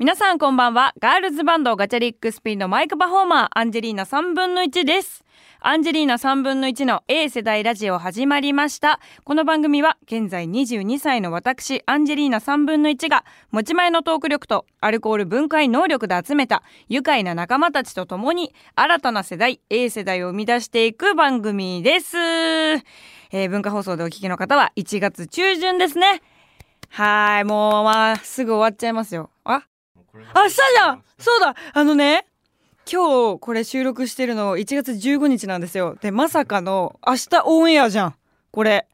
皆さんこんばんは。ガールズバンドガチャリックスピンのマイクパフォーマー、アンジェリーナ3分の1です。アンジェリーナ3分の1の A 世代ラジオ始まりました。この番組は現在22歳の私、アンジェリーナ3分の1が持ち前のトーク力とアルコール分解能力で集めた愉快な仲間たちと共に新たな世代、A 世代を生み出していく番組です。えー、文化放送でお聞きの方は1月中旬ですね。はい、もうまあすぐ終わっちゃいますよ。ああ、したじゃんそうだあのね、今日これ収録してるの1月15日なんですよ。で、まさかの明日オンエアじゃん。これ。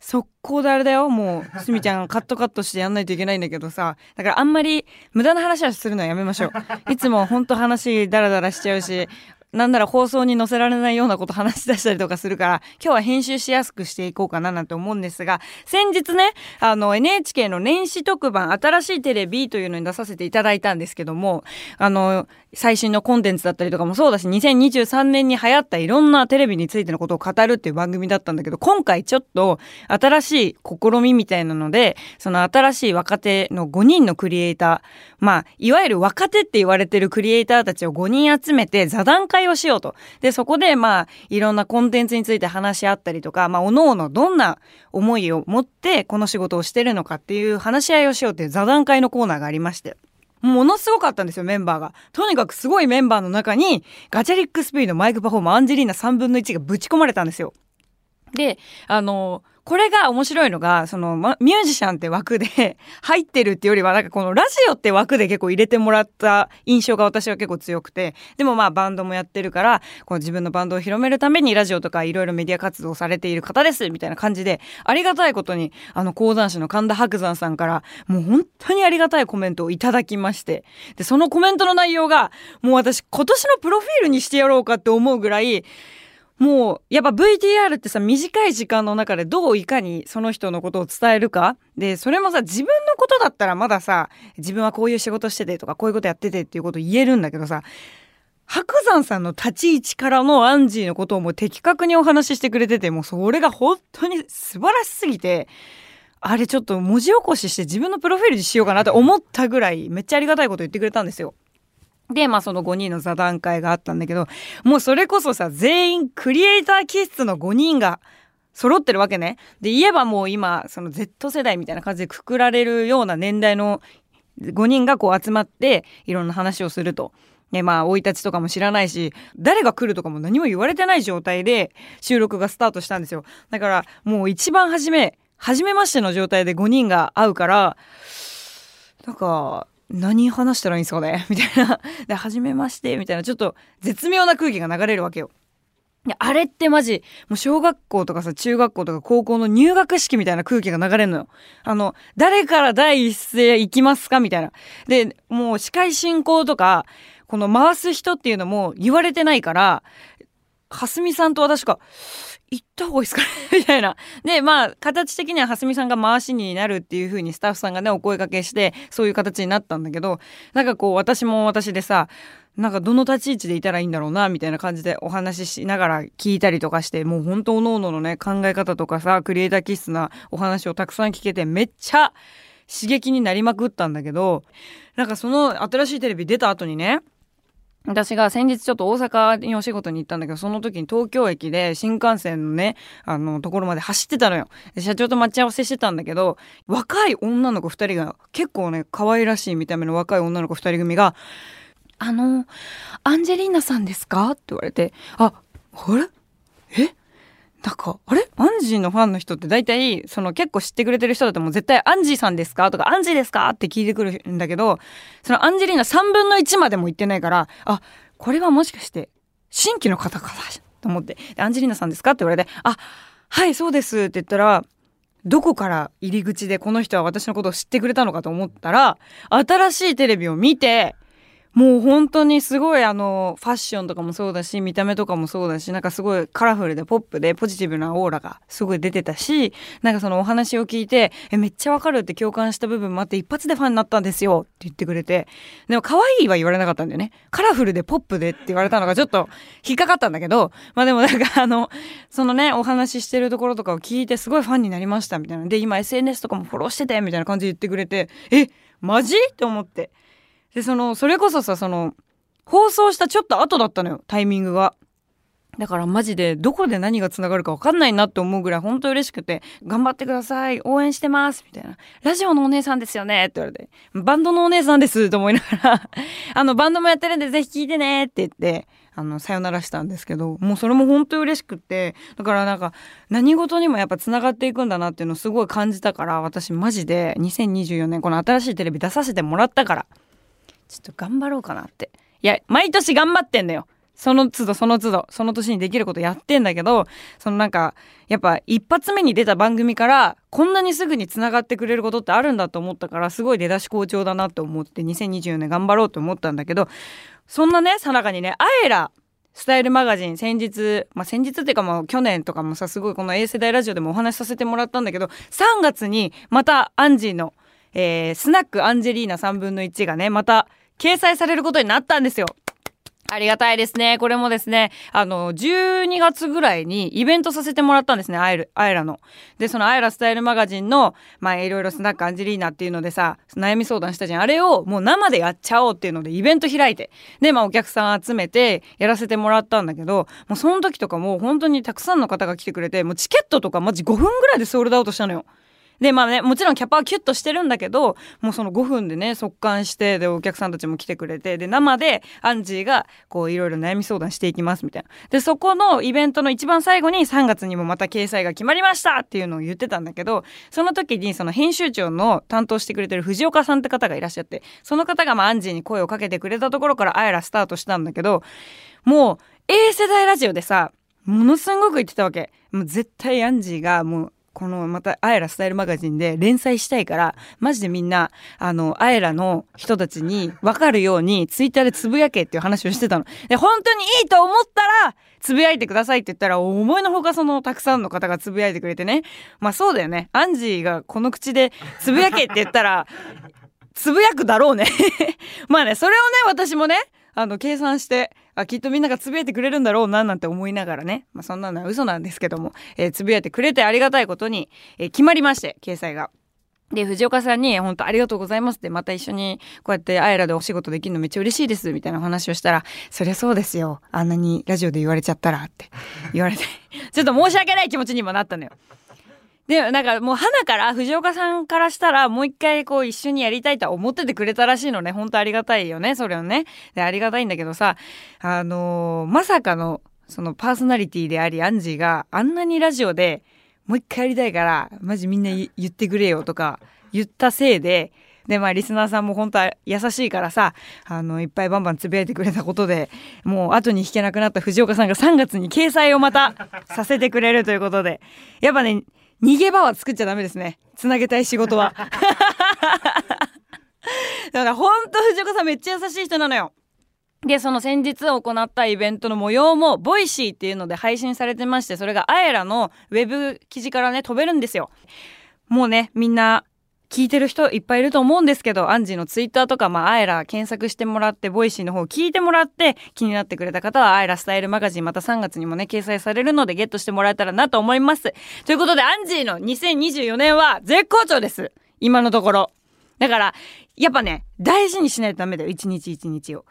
速攻であれだよ。もう、すみちゃん カットカットしてやんないといけないんだけどさ。だからあんまり無駄な話はするのはやめましょう。いつもほんと話ダラダラしちゃうし、なんなら放送に載せられないようなこと話し出したりとかするから、今日は編集しやすくしていこうかななんて思うんですが、先日ね、あの NHK の年始特番、新しいテレビというのに出させていただいたんですけども、あの、最新のコンテンツだったりとかもそうだし、2023年に流行ったいろんなテレビについてのことを語るっていう番組だったんだけど、今回ちょっと新しい試みみたいなので、その新しい若手の5人のクリエイター、まあ、いわゆる若手って言われてるクリエイターたちを5人集めて座談会をしようと。で、そこでまあ、いろんなコンテンツについて話し合ったりとか、まあ、おのおのどんな思いを持ってこの仕事をしてるのかっていう話し合いをしようっていう座談会のコーナーがありまして。ものすごかったんですよ、メンバーが。とにかくすごいメンバーの中に、 Gacharic Spinマイクパフォーマーアンジェリーナ3分の1がぶち込まれたんですよ。で、あの、これが面白いのが、その、ま、ミュージシャンって枠で 入ってるっていうよりは、なんかこのラジオって枠で結構入れてもらった印象が私は結構強くて、でもまあバンドもやってるから、この自分のバンドを広めるためにラジオとかいろいろメディア活動されている方です、みたいな感じで、ありがたいことに、あの講談師の神田伯山さんから、もう本当にありがたいコメントをいただきまして、で、そのコメントの内容が、もう私今年のプロフィールにしてやろうかって思うぐらい、もう、やっぱ VTR ってさ、短い時間の中でどういかにその人のことを伝えるか。で、それもさ、自分のことだったらまださ、自分はこういう仕事しててとか、こういうことやっててっていうこと言えるんだけどさ、白山さんの立ち位置からのアンジーのことをもう的確にお話ししてくれてて、もうそれが本当に素晴らしすぎて、あれちょっと文字起こしして自分のプロフィールにしようかなって思ったぐらい、めっちゃありがたいこと言ってくれたんですよ。で、まあその5人の座談会があったんだけど、もうそれこそさ、全員クリエイター気質の5人が揃ってるわけね。で、言えばもう今、その Z 世代みたいな感じでくくられるような年代の5人がこう集まって、いろんな話をすると。で、まあ、生い立ちとかも知らないし、誰が来るとかも何も言われてない状態で収録がスタートしたんですよ。だから、もう一番初め、初めましての状態で5人が会うから、なんか、何話したらいいんですかね？みたいな。で、初めまして、みたいな、ちょっと絶妙な空気が流れるわけよ。あれってマジ、もう小学校とかさ、中学校とか高校の入学式みたいな空気が流れるのよ。あの、誰から第一声行きますか？みたいな。で、もう司会進行とか、この回す人っていうのも言われてないから、はすみさんと私が、行った方がいいですかみたいな。で、まあ、形的には蓮見さんが回しになるっていう風にスタッフさんがね、お声掛けして、そういう形になったんだけど、なんかこう、私も私でさ、なんかどの立ち位置でいたらいいんだろうな、みたいな感じでお話ししながら聞いたりとかして、もう本当おのおののね、考え方とかさ、クリエイター気質なお話をたくさん聞けて、めっちゃ刺激になりまくったんだけど、なんかその新しいテレビ出た後にね、私が先日ちょっと大阪にお仕事に行ったんだけど、その時に東京駅で新幹線のね、あの、ところまで走ってたのよ。社長と待ち合わせしてたんだけど、若い女の子二人が、結構ね、可愛らしい見た目の若い女の子二人組が、あの、アンジェリーナさんですか？って言われて、あ、あれ？え？なんか、あれ？アンジーのファンの人って大体、その結構知ってくれてる人だともう絶対アンジーさんですか？とか、アンジーですか？って聞いてくるんだけど、そのアンジェリーナ3分の1までも言ってないから、あ、これはもしかして、新規の方かと思って、アンジェリーナさんですか？って言われて、あ、はい、そうですって言ったら、どこから入り口でこの人は私のことを知ってくれたのかと思ったら、新しいテレビを見て、もう本当にすごいあのファッションとかもそうだし見た目とかもそうだしなんかすごいカラフルでポップでポジティブなオーラがすごい出てたしなんかそのお話を聞いてえめっちゃわかるって共感した部分もあって一発でファンになったんですよって言ってくれてでも可愛いは言われなかったんだよね。カラフルでポップでって言われたのがちょっと引っかかったんだけどまあでもなんかあのそのねお話ししてるところとかを聞いてすごいファンになりましたみたいな。で今 SNS とかもフォローしててみたいな感じで言ってくれてえマジ？って思って。でそのそれこそさその放送したちょっと後だったのよタイミングが。だからマジでどこで何がつながるか分かんないなって思うぐらい本当嬉しくて「頑張ってください応援してます」みたいな「ラジオのお姉さんですよね」って言われて「バンドのお姉さんです」と思いながら。あのバンドもやってるんでぜひ聞いてね」って言ってあのさよならしたんですけどもうそれも本当嬉しくってだからなんか何事にもやっぱつながっていくんだなっていうのをすごい感じたから私マジで2024年この新しいテレビ出させてもらったから。ちょっと頑張ろうかなって。いや毎年頑張ってんだよ。その都度その都度その年にできることやってんだけどそのなんかやっぱ一発目に出た番組からこんなにすぐにつながってくれることってあるんだと思ったからすごい出だし好調だなと思って2024年頑張ろうと思ったんだけどそんなねさなかにねあえらスタイルマガジン先日、まあ、先日っていうかもう去年とかもさすごいこの A 世代ラジオでもお話しさせてもらったんだけど3月にまたアンジーの、えー、スナックアンジェリーナ3分の1がねまた掲載されることになったんですよ。ありがたいですね。これもですね、あの、12月ぐらいにイベントさせてもらったんですね、アイル、アイラの。で、そのアイラスタイルマガジンの、まあ、いろいろスナックアンジェリーナっていうのでさ、悩み相談したじゃん。あれをもう生でやっちゃおうっていうのでイベント開いて。で、まあ、お客さん集めてやらせてもらったんだけど、もうその時とかも本当にたくさんの方が来てくれて、もうチケットとかマジ5分ぐらいでソールドアウトしたのよ。でまあねもちろんキャパはキュッとしてるんだけどもうその5分でね速乾してでお客さんたちも来てくれてで生でアンジーがこういろいろ悩み相談していきますみたいな。でそこのイベントの一番最後に3月にもまた掲載が決まりましたっていうのを言ってたんだけどその時にその編集長の担当してくれてる藤岡さんって方がいらっしゃってその方がまあアンジーに声をかけてくれたところからあやらスタートしたんだけどもう A 世代ラジオでさものすごく言ってたわけ。もう絶対アンジーがもうこのまたアエラスタイルマガジンで連載したいからマジでみんなあのアエラの人たちに分かるようにツイッターでつぶやけっていう話をしてたの。で本当にいいと思ったらつぶやいてくださいって言ったら思いのほかそのたくさんの方がつぶやいてくれてね。まあそうだよね。アンジーがこの口でつぶやけって言ったらつぶやくだろうね。まあねそれをね私もねあの計算してあきっとみんながつぶやいてくれるんだろうななんて思いながらね、まあ、そんなのは嘘なんですけども、えー、つぶやいてくれてありがたいことに、えー、決まりまして掲載が。で、藤岡さんに、本当ありがとうございますって、また一緒に、こうやって、あえらでお仕事できるのめっちゃ嬉しいです、みたいな話をしたら、そりゃそうですよ。あんなにラジオで言われちゃったら、って言われて ちょっと申し訳ない気持ちにもなったのよ。でなんかもう花から藤岡さんからしたらもう一回こう一緒にやりたいと思っててくれたらしいのね。本当ありがたいよねそれをね。でありがたいんだけどさあのー、まさかのそのパーソナリティでありアンジーがあんなにラジオでもう一回やりたいからマジみんな言ってくれよとか言ったせいででまあリスナーさんも本当は優しいからさあのいっぱいバンバンつぶやいてくれたことでもう後に引けなくなった藤岡さんが3月に掲載をまたさせてくれるということで。やっぱね逃げ場は作っちゃダメですね。つなげたい仕事は。だからほんと藤岡さんめっちゃ優しい人なのよ。でその先日行ったイベントの模様も Voicyっていうので配信されてましてそれが AERAのウェブ記事からね飛べるんですよ。もうねみんな聞いてる人いっぱいいると思うんですけど、アンジーのツイッターとか、まあ、 AERA検索してもらって、 Voicyの方聞いてもらって、気になってくれた方は、 AERA STYLE MAGAZINE また3月にもね、掲載されるので、ゲットしてもらえたらなと思います。ということで、アンジーの2024年は絶好調です。今のところ。だから、やっぱね、大事にしないとダメだよ。一日一日を。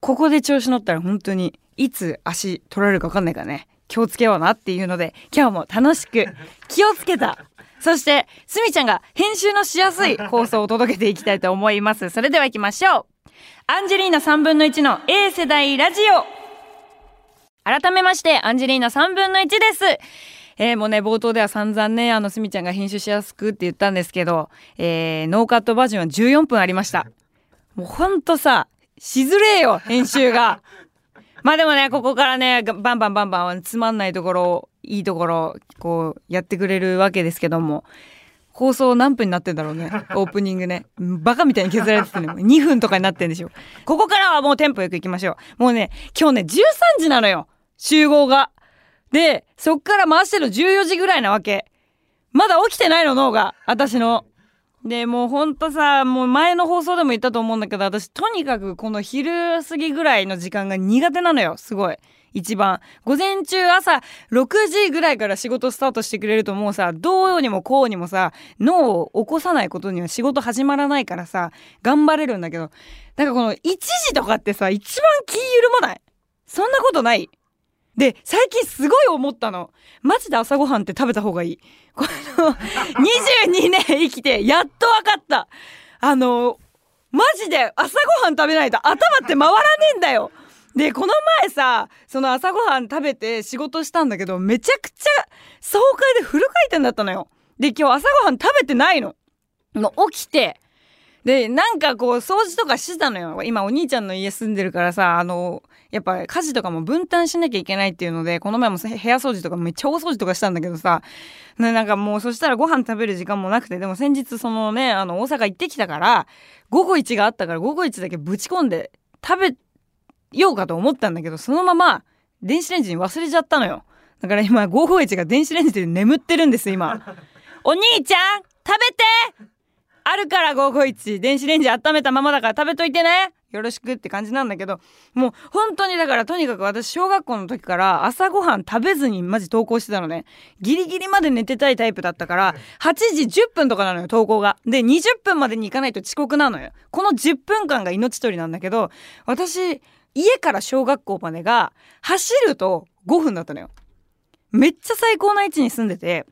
ここで調子乗ったら本当に、いつ足取られるか分かんないからね。気をつけようなっていうので、今日も楽しく気をつけたそして、すみちゃんが編集のしやすい放送を届けていきたいと思います。それでは行きましょう。アンジェリーナ3分の1の A 世代ラジオ。改めまして、アンジェリーナ3分の1です。えー、もうね、冒頭では散々ね、あの、すみちゃんが編集しやすくって言ったんですけど、えー、ノーカットバージョンは14分ありました。もうほんとさ、しづれえよ、編集が。まあでもね、ここからね、バンバンバンバンつまんないところいいところこうやってくれるわけですけども放送何分になってんだろうねオープニングね。バカみたいに削られててね2分とかになってんでしょ。ここからはもうテンポよくいきましょう。もうね今日ね13時なのよ集合が。でそっから回してる14時ぐらいなわけ。まだ起きてないの脳が。私の。でもうほんとさもう前の放送でも言ったと思うんだけど私とにかくこの昼過ぎぐらいの時間が苦手なのよすごい。一番。午前中朝6時ぐらいから仕事スタートしてくれるともうさどうにもこうにもさ脳を起こさないことには仕事始まらないからさ頑張れるんだけど。なんかこの1時とかってさ一番気緩まない。そんなことない。で最近すごい思ったの。マジで朝ごはんって食べた方がいい。この22年生きてやっと分かった。あのマジで朝ごはん食べないと頭って回らねえんだよ。でこの前さその朝ごはん食べて仕事したんだけどめちゃくちゃ爽快でフル回転だったのよ。で今日朝ごはん食べてないの。もう起きてでなんかこう掃除とかしてたのよ。今お兄ちゃんの家住んでるからさあのやっぱ家事とかも分担しなきゃいけないっていうのでこの前も部屋掃除とかめっちゃ大掃除とかしたんだけどさなんかもうそしたらご飯食べる時間もなくてでも先日そのねあの大阪行ってきたから午後1があったから午後1だけぶち込んで食べようかと思ったんだけどそのまま電子レンジに忘れちゃったのよ。だから今551が電子レンジで眠ってるんです今。お兄ちゃん食べてあるから551電子レンジ温めたままだから食べといてね。よろしくって感じなんだけどもう本当にだからとにかく私小学校の時から朝ごはん食べずにマジ登校してたのね。ギリギリまで寝てたいタイプだったから8時10分とかなのよ登校が。で20分までに行かないと遅刻なのよ。この10分間が命取りなんだけど私家から小学校までが走ると5分だったのよ。めっちゃ最高な位置に住んでて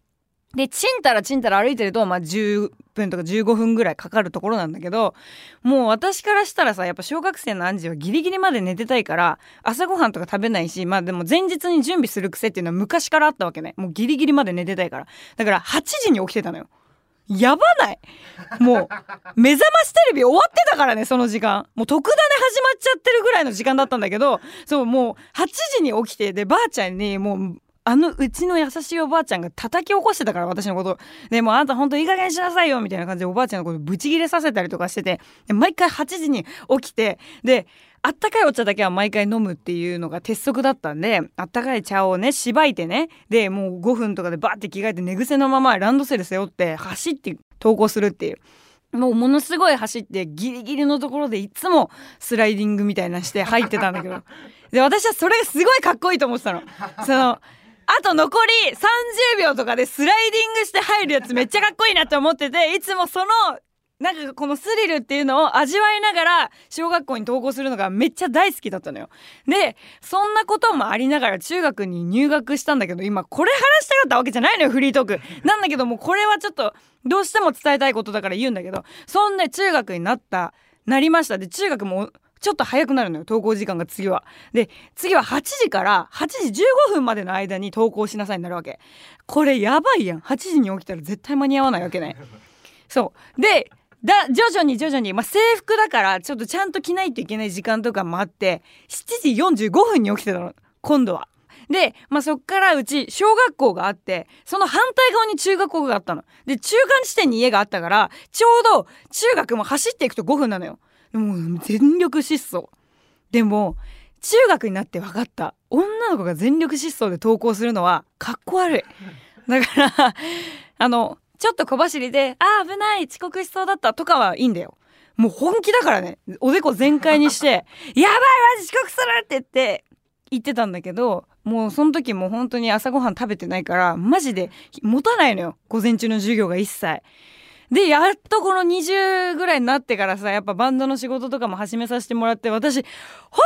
で、ちんたらちんたら歩いてると、まあ、10分とか15分ぐらいかかるところなんだけど、もう私からしたらさ、やっぱ小学生のアンジーはギリギリまで寝てたいから、朝ごはんとか食べないし、まあでも前日に準備する癖っていうのは昔からあったわけね。もうギリギリまで寝てたいから。だから8時に起きてたのよ。やばないもう、目覚ましテレビ終わってたからね、その時間。もう特ダネ始まっちゃってるぐらいの時間だったんだけど、そう、もう8時に起きて、で、ばあちゃんにもう、あのうちの優しいおばあちゃんが叩き起こしてたから私のことでもあんたほんといい加減しなさいよみたいな感じでおばあちゃんのことブチギレさせたりとかしてて毎回8時に起きてであったかいお茶だけは毎回飲むっていうのが鉄則だったんであったかい茶をねしばいてねでもう5分とかでバーって着替えて寝癖のままランドセル背負って走って登校するっていう。もうものすごい走ってギリギリのところでいつもスライディングみたいなして入ってたんだけどで私はそれがすごいかっこいいと思ってたの。そのあと残り30秒とかでスライディングして入るやつめっちゃかっこいいなって思ってていつもそのなんかこのスリルっていうのを味わいながら小学校に登校するのがめっちゃ大好きだったのよ。で、そんなこともありながら中学に入学したんだけど、今これ話したかったわけじゃないのよ、フリートーク。なんだけどもこれはちょっとどうしても伝えたいことだから言うんだけど、そんで中学になった、なりました。で、中学もちょっと早くなるのよ登校時間が次は。で次は8時から8時15分までの間に登校しなさいになるわけ。これやばいやん8時に起きたら絶対間に合わないわけね。そうでだ徐々に徐々に、まあ、制服だからちょっとちゃんと着ないといけない時間とかもあって7時45分に起きてたの今度は。で、まあ、そっからうち小学校があってその反対側に中学校があったの。で中間地点に家があったからちょうど中学も走っていくと5分なのよ。もう全力疾走。でも中学になって分かった。女の子が全力疾走で登校するのはかっこ悪い。だからあのちょっと小走りで「あ危ない遅刻しそうだった」とかはいいんだよ。もう本気だからね。おでこ全開にして「やばいマジ遅刻する!」って言って言ってたんだけどもうその時もう本当に朝ごはん食べてないからマジで持たないのよ。午前中の授業が一切。で、やっとこの20ぐらいになってからさ、やっぱバンドの仕事とかも始めさせてもらって、私、本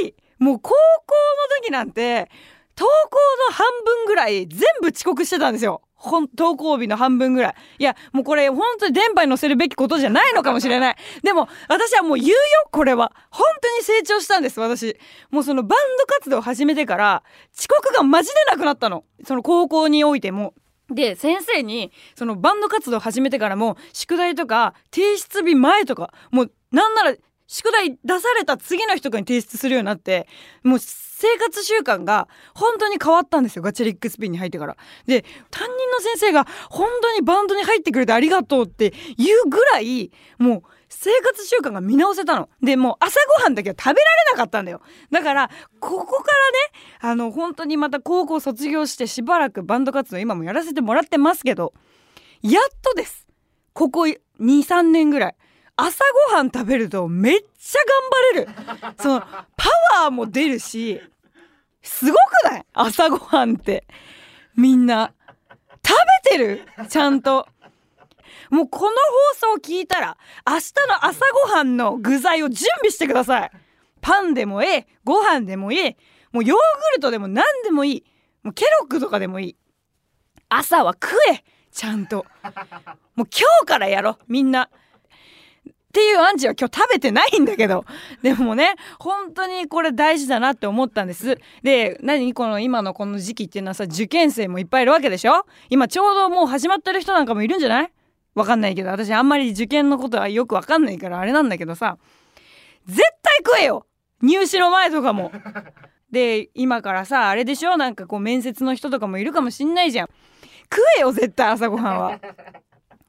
当に、もう高校の時なんて、登校の半分ぐらい全部遅刻してたんですよ。本登校日の半分ぐらい。いや、もうこれ本当に電波に乗せるべきことじゃないのかもしれない。でも、私はもう言うよ、これは。本当に成長したんです、私。もうそのバンド活動を始めてから、遅刻がマジでなくなったの。その高校においても。で先生にそのバンド活動始めてからも宿題とか提出日前とかもうなんなら宿題出された次の日とかに提出するようになってもう生活習慣が本当に変わったんですよガチャリックスピンに入ってから。で担任の先生が本当にバンドに入ってくれてありがとうって言うぐらいもう生活習慣が見直せたの。でもう朝ごはんだけは食べられなかったんだよ。だからここからねあの本当にまた高校卒業してしばらくバンド活動今もやらせてもらってますけどやっとです。ここ23年ぐらい朝ごはん食べるとめっちゃ頑張れるそのパワーも出るしすごくない？朝ごはんってみんな食べてる？ちゃんともうこの放送を聞いたら明日の朝ごはんの具材を準備してください。パンでもええご飯でもいいもうヨーグルトでも何でもいいもうケロッグとかでもいい。朝は食えちゃんと。もう今日からやろみんな。っていうアンチは今日食べてないんだけど。でもね本当にこれ大事だなって思ったんです。で何この今のこの時期っていうのはさ受験生もいっぱいいるわけでしょ？今ちょうどもう始まってる人なんかもいるんじゃない？わかんないけど私あんまり受験のことはよくわかんないからあれなんだけどさ絶対食えよ！入試の前とかも。で今からさあれでしょ？なんかこう面接の人とかもいるかもしんないじゃん。食えよ絶対朝ごはんは。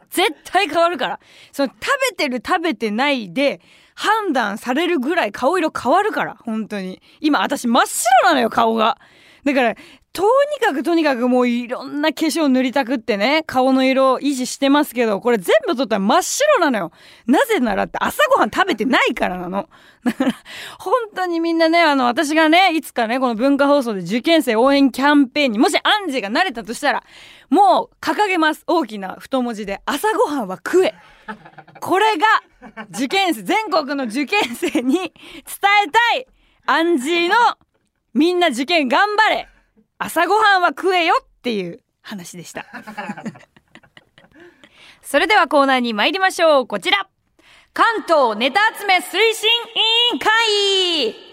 絶対変わるから。その食べてる食べてないで判断されるぐらい顔色変わるから本当に。今私真っ白なのよ顔が。だからとにかくとにかくもういろんな化粧塗りたくってね顔の色を維持してますけどこれ全部取ったら真っ白なのよ。なぜならって朝ごはん食べてないからなの。だから本当にみんなねあの私がねいつかねこの文化放送で受験生応援キャンペーンにもしアンジーが慣れたとしたらもう掲げます。大きな太文字で朝ごはんは食え。これが受験生全国の受験生に伝えたい。アンジーのみんな受験頑張れ。朝ごはんは食えよっていう話でした。それではコーナーに参りましょう。こちら。関東ネタ集め推進委員会。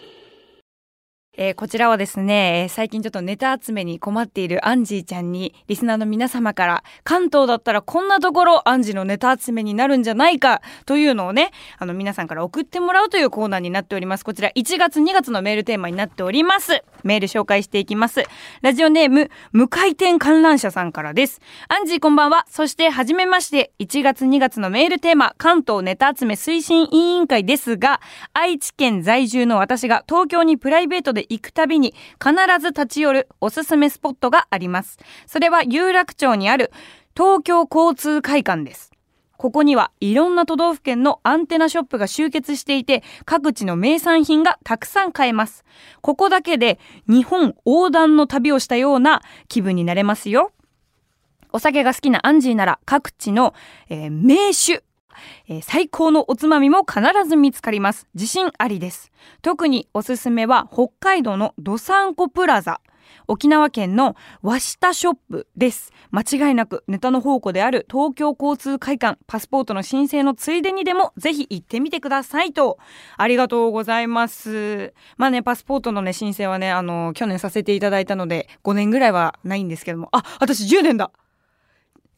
えー、こちらはですね、最近ちょっとネタ集めに困っているアンジーちゃんに、リスナーの皆様から、関東だったらこんなところ、アンジーのネタ集めになるんじゃないか、というのをね、あの皆さんから送ってもらうというコーナーになっております。こちら1月2月のメールテーマになっております。メール紹介していきます。ラジオネーム、無回転観覧車さんからです。アンジーこんばんは。そして、はじめまして、1月2月のメールテーマ、関東ネタ集め推進委員会ですが、愛知県在住の私が東京にプライベートで行くたびに必ず立ち寄るおすすめスポットがあります。それは有楽町にある東京交通会館です。ここにはいろんな都道府県のアンテナショップが集結していて、各地の名産品がたくさん買えます。ここだけで日本横断の旅をしたような気分になれますよ。お酒が好きなアンジーなら各地の、えー、名酒えー、最高のおつまみも必ず見つかります。自信ありです。特におすすめは北海道のドサンコプラザ。沖縄県の和下ショップです。間違いなくネタの宝庫である東京交通会館パスポートの申請のついでにでもぜひ行ってみてくださいと。ありがとうございます。まあね、パスポートのね、申請はね、あの、去年させていただいたので5年ぐらいはないんですけども。あ、私10年だ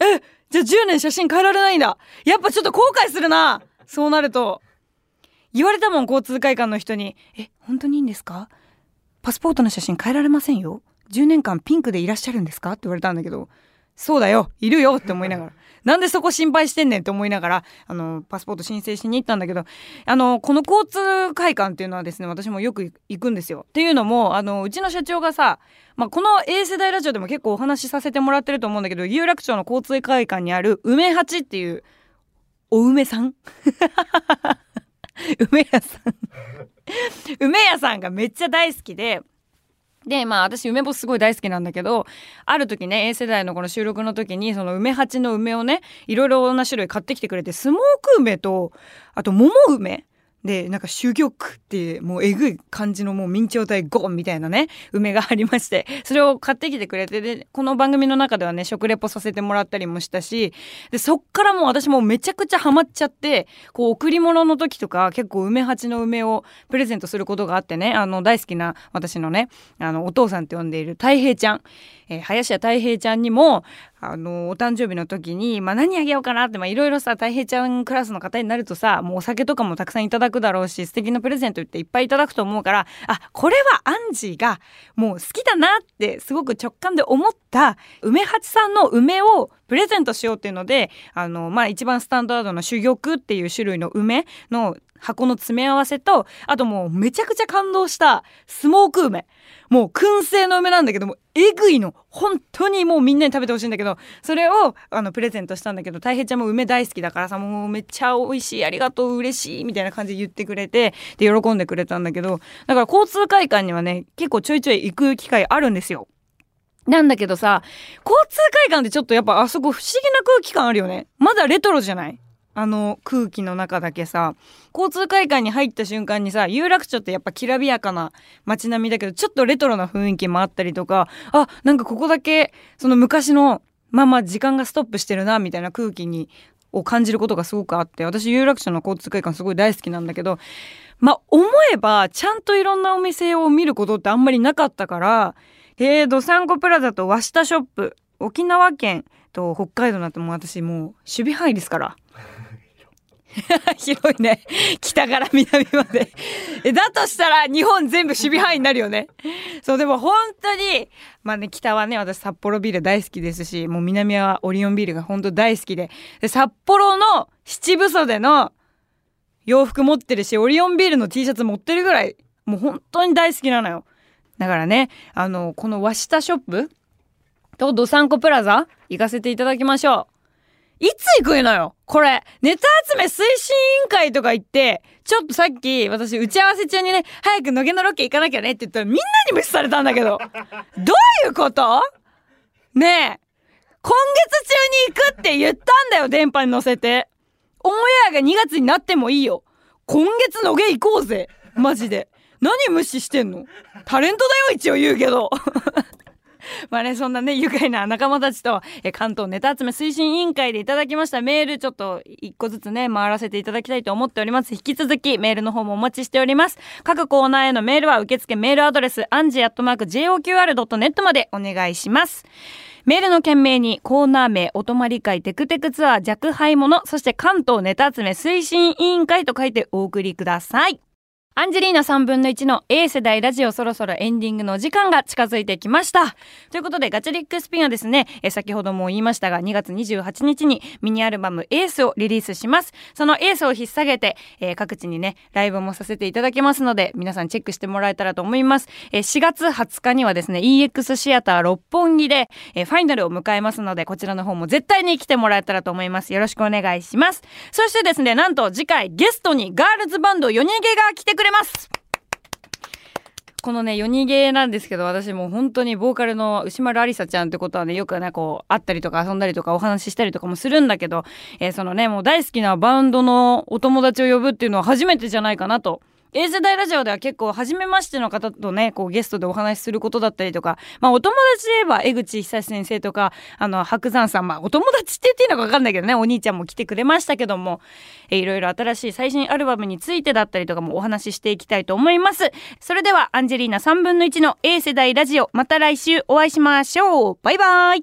えじゃあ10年写真変えられないんだ。やっぱちょっと後悔するな。そうなると。言われたもん、交通会館の人に。え、本当にいいんですか？パスポートの写真変えられませんよ。10年間ピンクでいらっしゃるんですか？って言われたんだけど、そうだよ、いるよって思いながら。なんでそこ心配してんねんって思いながら、あの、パスポート申請しに行ったんだけど、あの、この交通会館っていうのはですね、私もよく行くんですよ。っていうのも、あの、うちの社長がさ、まあ、この A 世代ラジオでも結構お話しさせてもらってると思うんだけど、有楽町の交通会館にある梅八っていう、お梅さん？梅屋さん梅屋さんがめっちゃ大好きで、で、まあ私梅干しすごい大好きなんだけど、ある時ね、A 世代のこの収録の時に、その梅八の梅をね、いろいろな種類買ってきてくれて、スモーク梅と、あと桃梅でなんか珠玉ってもうえぐい感じのもう明朝体ゴンみたいなね梅がありましてそれを買ってきてくれてでこの番組の中ではね食レポさせてもらったりもしたしでそっからもう私もめちゃくちゃハマっちゃってこう贈り物の時とか結構梅八の梅をプレゼントすることがあってねあの大好きな私のねあのお父さんって呼んでいる太平ちゃん、えー、林家太平ちゃんにもあのお誕生日の時に、まあ、何あげようかなっていろいろさたい平ちゃんクラスの方になるとさもうお酒とかもたくさんいただくだろうし素敵なプレゼントっていっぱいいただくと思うからあこれはアンジーがもう好きだなってすごく直感で思った梅八さんの梅をプレゼントしようっていうのであの、まあ、一番スタンダードな珠玉っていう種類の梅の箱の詰め合わせとあともうめちゃくちゃ感動したスモーク梅。もう燻製の梅なんだけどもえぐいの。本当にもうみんなに食べてほしいんだけどそれをあのプレゼントしたんだけどたい平ちゃんも梅大好きだからさもうめっちゃ美味しいありがとう嬉しいみたいな感じで言ってくれてで喜んでくれたんだけどだから交通会館にはね結構ちょいちょい行く機会あるんですよ。なんだけどさ交通会館ってちょっとやっぱあそこ不思議な空気感あるよね。まだレトロじゃない？あの空気の中だけさ交通会館に入った瞬間にさ有楽町ってやっぱきらびやかな街並みだけどちょっとレトロな雰囲気もあったりとかあなんかここだけその昔のまま時間がストップしてるなみたいな空気にを感じることがすごくあって私有楽町の交通会館すごい大好きなんだけどまあ思えばちゃんといろんなお店を見ることってあんまりなかったからえー、どさんこプラザと和下ショップ沖縄県と北海道なんてもう私もう守備範囲ですから。広いね。北から南まで。だとしたら日本全部守備範囲になるよね。そう、でも本当に、まあね、北はね、私札幌ビール大好きですし、もう南はオリオンビールが本当大好きで。で、札幌の七分袖の洋服持ってるし、オリオンビールの T シャツ持ってるぐらい、もう本当に大好きなのよ。だからね、あの、この和下ショップとドサンコプラザ行かせていただきましょう。いつ行くのよ？これ、ネタ集め推進委員会とか言って、ちょっとさっき私打ち合わせ中にね、早く野毛のロケ行かなきゃねって言ったらみんなに無視されたんだけど。どういうこと？ねえ。今月中に行くって言ったんだよ、電波に乗せて。オンエアが2月になってもいいよ。今月野毛行こうぜ。マジで。何無視してんの？タレントだよ、一応言うけど。まあね、そんなね、愉快な仲間たちと、え関東ネタ集め推進委員会でいただきましたメール、ちょっと一個ずつね、回らせていただきたいと思っております。引き続き、メールの方もお待ちしております。各コーナーへのメールは受付メールアドレス、アンジアットマーク JOQR.net までお願いします。メールの件名にコーナー名、お泊まり会、テクテクツアー、弱敗者、そして関東ネタ集め推進委員会と書いてお送りください。アンジェリーナ3分の1の A 世代ラジオそろそろエンディングの時間が近づいてきました。ということでガチャリックスピンはですね、え先ほども言いましたが2月28日にミニアルバムエースをリリースします。そのエースを引っ提げて、えー、各地にね、ライブもさせていただきますので皆さんチェックしてもらえたらと思います。え、4月20日にはですね、EX シアター六本木で、え、ファイナルを迎えますのでこちらの方も絶対に来てもらえたらと思います。よろしくお願いします。そしてですね、なんと次回ゲストにガールズバンド4人毛が来てくれれます。このね、夜逃げなんですけど、私もう本当にボーカルの牛丸ありさちゃんってことはね、よくね、こう、会ったりとか遊んだりとかお話ししたりとかもするんだけど、えー、そのね、もう大好きなバンドのお友達を呼ぶっていうのは初めてじゃないかなと A 世代ラジオでは結構初めましての方とねこうゲストでお話しすることだったりとかまあお友達で言えば江口久志先生とかあの白山さんまあお友達って言っていいのか分かんないけどねお兄ちゃんも来てくれましたけどもえいろいろ新しい最新アルバムについてだったりとかもお話ししていきたいと思います。それではアンジェリーナ3分の1の A 世代ラジオまた来週お会いしましょう。バイバイ。